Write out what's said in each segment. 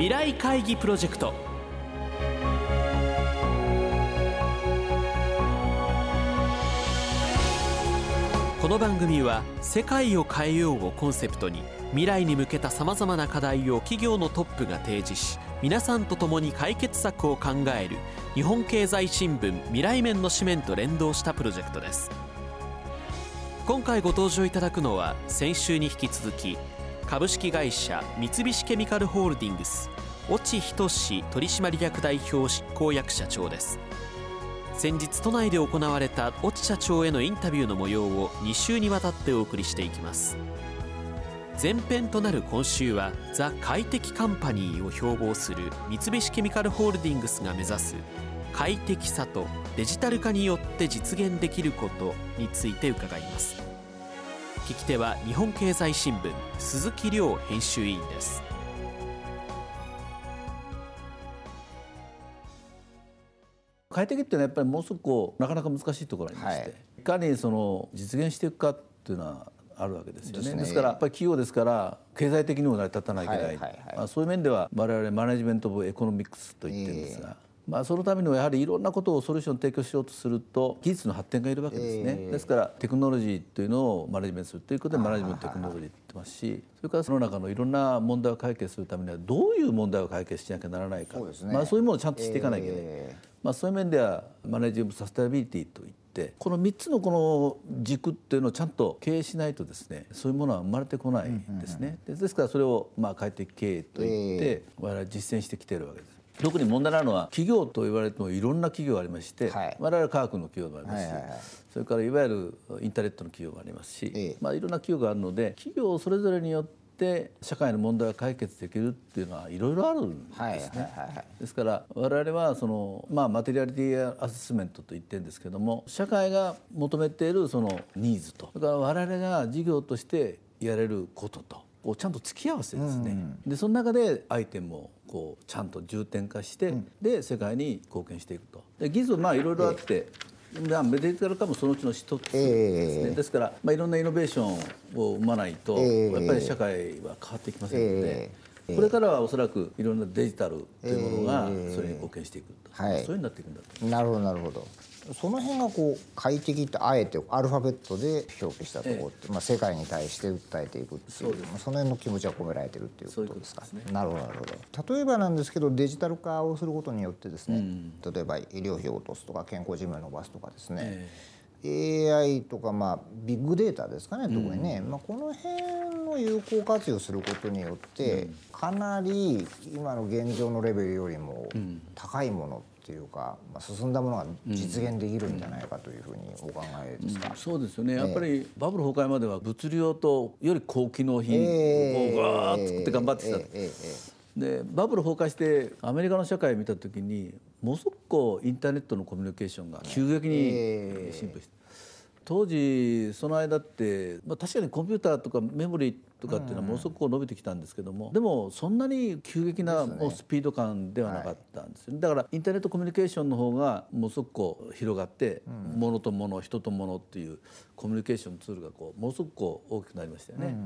未来会議プロジェクト。この番組は「世界を変えよう」をコンセプトに未来に向けたさまざまな課題を企業のトップが提示し皆さんと共に解決策を考える日本経済新聞未来面の紙面と連動したプロジェクトです。今回ご登場いただくのは先週に引き続き株式会社三菱ケミカルホールディングス越智仁取締役代表執行役社長です。先日都内で行われた越智社長へのインタビューの模様を2週にわたってお送りしていきます。前編となる今週はザ・快適カンパニーを標榜する三菱ケミカルホールディングスが目指す快適さとデジタル化によって実現できることについて伺います。聞き手は日本経済新聞鈴木亮編集委員です快適っていうのはやっぱりもうすぐこうなかなか難しいところがありまして、はい、いかにその実現していくかっていうのはあるわけですよね。です、ね、からやっぱり企業ですから経済的にも成り立たなきゃいけない。はいはいはい、まあ、そういう面では我々 Management of Economics と言ってるんですが。えーまあ、そのためにはやはりいろんなことをソリューション提供しようとすると技術の発展がいるわけですね、えー、ですからテクノロジーというのをマネジメントするということで Management Technology って言ってますしそれからその中のいろんな問題を解決するためにはどういう問題を解決しなきゃならないか。そう、ね,、まあ、そういうものをちゃんとしていかなきゃいけない、えー、まあ、そういう面ではマネジメントサステナビリティといってこの3つのこの軸っていうのをちゃんと経営しないとですねそういうものは生まれてこないんですね、ですからそれをまあ快適経営といって我々は実践してきているわけです。特に問題なのは企業と言われてもいろんな企業がありまして、はい、我々科学の企業もありますし、はいはいはい、それからいわゆるインターネットの企業もありますし、ええ、まあ、いろんな企業があるので企業それぞれによって社会の問題が解決できるっていうのはいろいろあるんですね、はいはいはい、ですから我々はその、まあ、マテリアリティアセスメントと言ってるんですけども社会が求めているそのニーズと。それから我々が事業としてやれることとをちゃんと突き合わせですね、うん、でその中でアイテムをこうちゃんと重点化して、うん、で世界に貢献していくと。で技術まあいろいろあって、えー、まあ、メディカル化もそのうちの一つですね、えー、ですから、まあ、いろんなイノベーションを生まないと、えー、やっぱり社会は変わっていきませんので。これからはおそらくいろんなデジタルというものがそれに貢献していくと、はい、そういうふうになっていくんだとなるほどなるほどその辺がこう快適ってあえてアルファベットで表記したところって、ええ、まあ、世界に対して訴えていくっていうその辺の気持ちが込められてるっていうことですかね。なるほどなるほど。例えばなんですけどデジタル化をすることによってですね、うん、例えば医療費を落とすとか健康寿命を伸ばすとかですね、え AI とかまあビッグデータですかね特にね、うん、まあ、この辺の有効活用することによって、かなり今の現状のレベルよりも高いものっていうか、まあ、進んだものが実現できるんじゃないかというふうにお考えですか、うん。うん、そうですよね、やっぱりバブル崩壊までは物量とより高機能品をガーッ作って頑張ってきた、えーえー、でバブル崩壊してアメリカの社会を見た時にものすごくインターネットのコミュニケーションが急激に進歩して。当時その間って、まあ、確かにコンピューターとかメモリーとかっていうのはものすごく伸びてきたんですけども、でもそんなに急激なもうスピード感ではなかったんですよ、ね、だからインターネットコミュニケーションの方がものすごくこう広がって、ものともの人とものっていうコミュニケーションツールがこうものすごくこう大きくなりましたよね。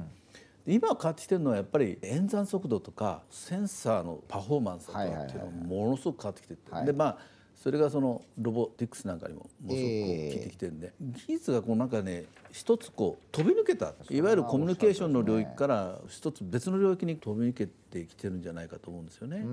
今変わってきてるのはやっぱり演算速度とかセンサーのパフォーマンスとかっていうのがものすごく変わってきてて、でまあそれがそのロボティクスなんかにもものすごく効いてきてるんで、技術がこうなんかね一つこう飛び抜けた。いわゆるコミュニケーションの領域から一つ別の領域に飛び抜けてきてるんじゃないかと思うんですよね。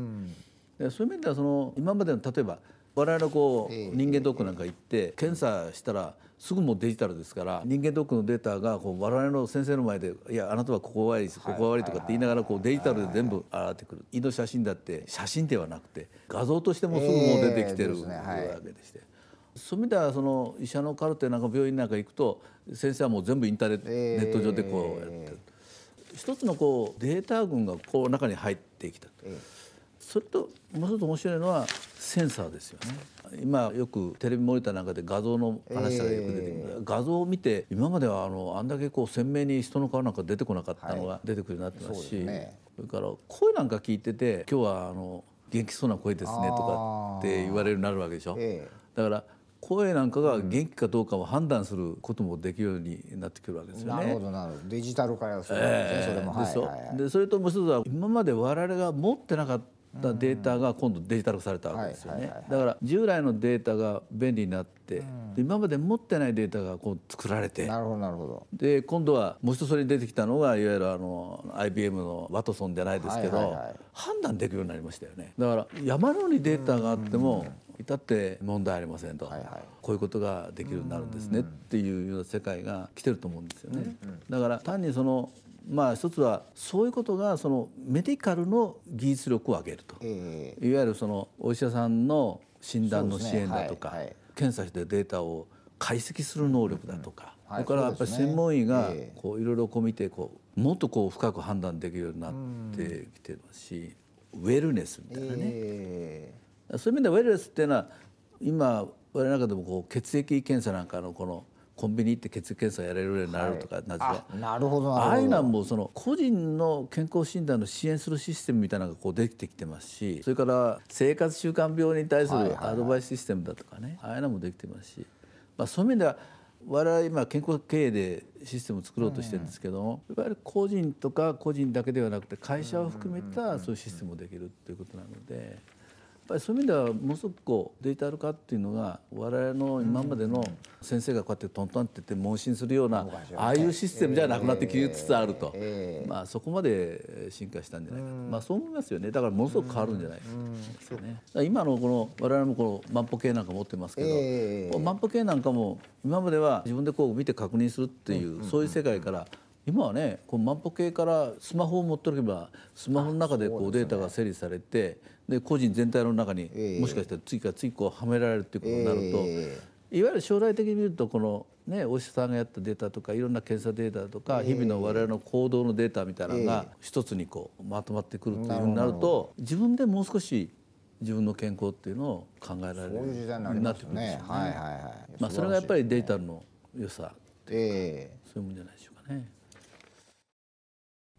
でそういう面ではその今までの例えば我々こう人間ドックなんか行って検査したらすぐもうデジタルですから人間ドックのデータがこう我々の先生の前で「いやあなたはここ悪いですここは悪い」とかって言いながらこうデジタルで全部洗ってくる。胃の写真だって写真ではなくて画像としてもすぐもう出てきてるわけでして。そういう意味ではその医者のカルテなんか病院なんか行くと先生はもう全部インターネット上でこうやってる。一つのこうデータ群がこう中に入ってきた。それともう一つ面白いのはセンサーですよね。今よくテレビモニターなんかで画像の話がよく出てくる、えー、画像を見て今まではあのあんだけこう鮮明に人の顔なんか出てこなかったのが出てくるようになってますし、はいそね、それから声なんか聞いてて今日はあの元気そうな声ですねとかって言われるようになるわけでしょ、えー、だから声なんかが元気かどうかを判断することもできるようになってくるわけですよね。なるほどなるほど。デジタル化やするわけですね、それも。はいはいはい、でそれともう一つは今まで我々が持ってなかったデータが今度デジタル化されたわけですよね。だから従来のデータが便利になって、今まで持ってないデータがこう作られてなるほどなるほど。で今度はもう一つそれに出てきたのがいわゆるあの IBM のワトソンじゃないですけど、判断できるようになりましたよね。だから山のようにデータがあっても、至って問題ありませんと、はいはい、こういうことができるようになるんですねっていうような世界が来てると思うんですよね。だから単にそのまあ一つはそういうことがそのメディカルの技術力を上げると、えー、いわゆるそのお医者さんの診断の支援だとか、ね。はい。はい、検査してデータを解析する能力だとか、うん、それからやっぱり専門医がこういろいろこう見てこうもっとこう深く判断できるようになってきてますし、ウェルネスみたいなね、えー、そういう意味でウェルネスっていうのは今我々の中でもこう血液検査なんかのこのコンビニ行って血液検査やれるようになるとか、はい、ななるほど。ああいうのはもうその個人の健康診断の支援するシステムみたいなのがこうできてきてますしそれから生活習慣病に対するアドバイスシステムだとかね、ああいうのもできてますし、まあ、そういう意味では我々今健康経営でシステムを作ろうとしてるんですけども、いわゆる個人とか個人だけではなくて会社を含めたそういうシステムもできるっていうことなので。ぱりそういう意味ではものすごくこうデジタル化っていうのが我々の今までの先生がこうやってトントンって言って問診するようなああいうシステムじゃなくなってきつつあると、まあ、そこまで進化したんじゃないかと、まあ、そう思いますよね。だからものすごく変わるんじゃないですかね。今のこの我々もこの万歩計なんか持ってますけど、万歩計なんかも今までは自分でこう見て確認するっていうそういう世界から今はねこう万歩計からスマホを持っておけばスマホの中でこうデータが整理されてで個人全体の中にもしかしたら次から次こうはめられるっていうことになると、いわゆる将来的に見るとこのねお医者さんがやったデータとかいろんな検査データとか日々の我々の行動のデータみたいなのが一つにこうまとまってくるというふうになると自分でもう少し自分の健康っていうのを考えられるようになってくるんですよね。はいはいはい。まあそれがやっぱりデータの良さ、えー、そういうもんじゃないでしょうかね。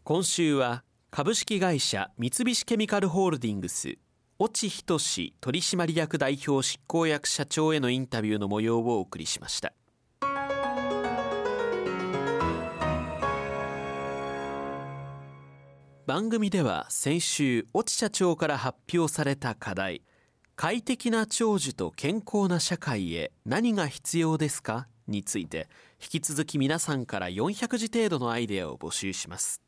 今週は株式会社三菱ケミカルホールディングス越智仁取締役代表執行役社長へのインタビューの模様をお送りしました。番組では先週越智社長から発表された課題快適な長寿と健康な社会へ何が必要ですか？について引き続き皆さんから400字程度のアイデアを募集します。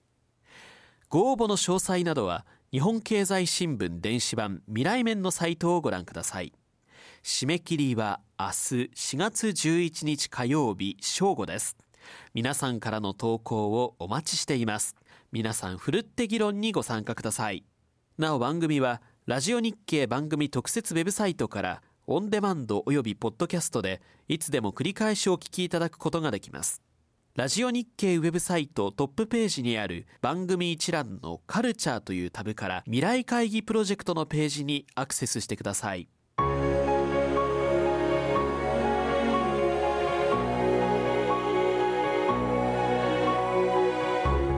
ご応募の詳細などは日本経済新聞電子版未来面のサイトをご覧ください。締め切りは明日4月11日火曜日正午です。皆さんからの投稿をお待ちしています。皆さんふるって議論にご参加ください。なお番組はラジオ日経番組特設ウェブサイトからオンデマンドおよびポッドキャストでいつでも繰り返しお聞きいただくことができます。ラジオ日経ウェブサイトトップページにある番組一覧のカルチャーというタブから未来会議プロジェクトのページにアクセスしてください。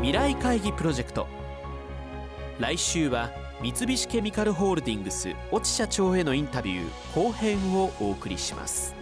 未来会議プロジェクト来週は三菱ケミカルホールディングス越智社長へのインタビュー後編をお送りします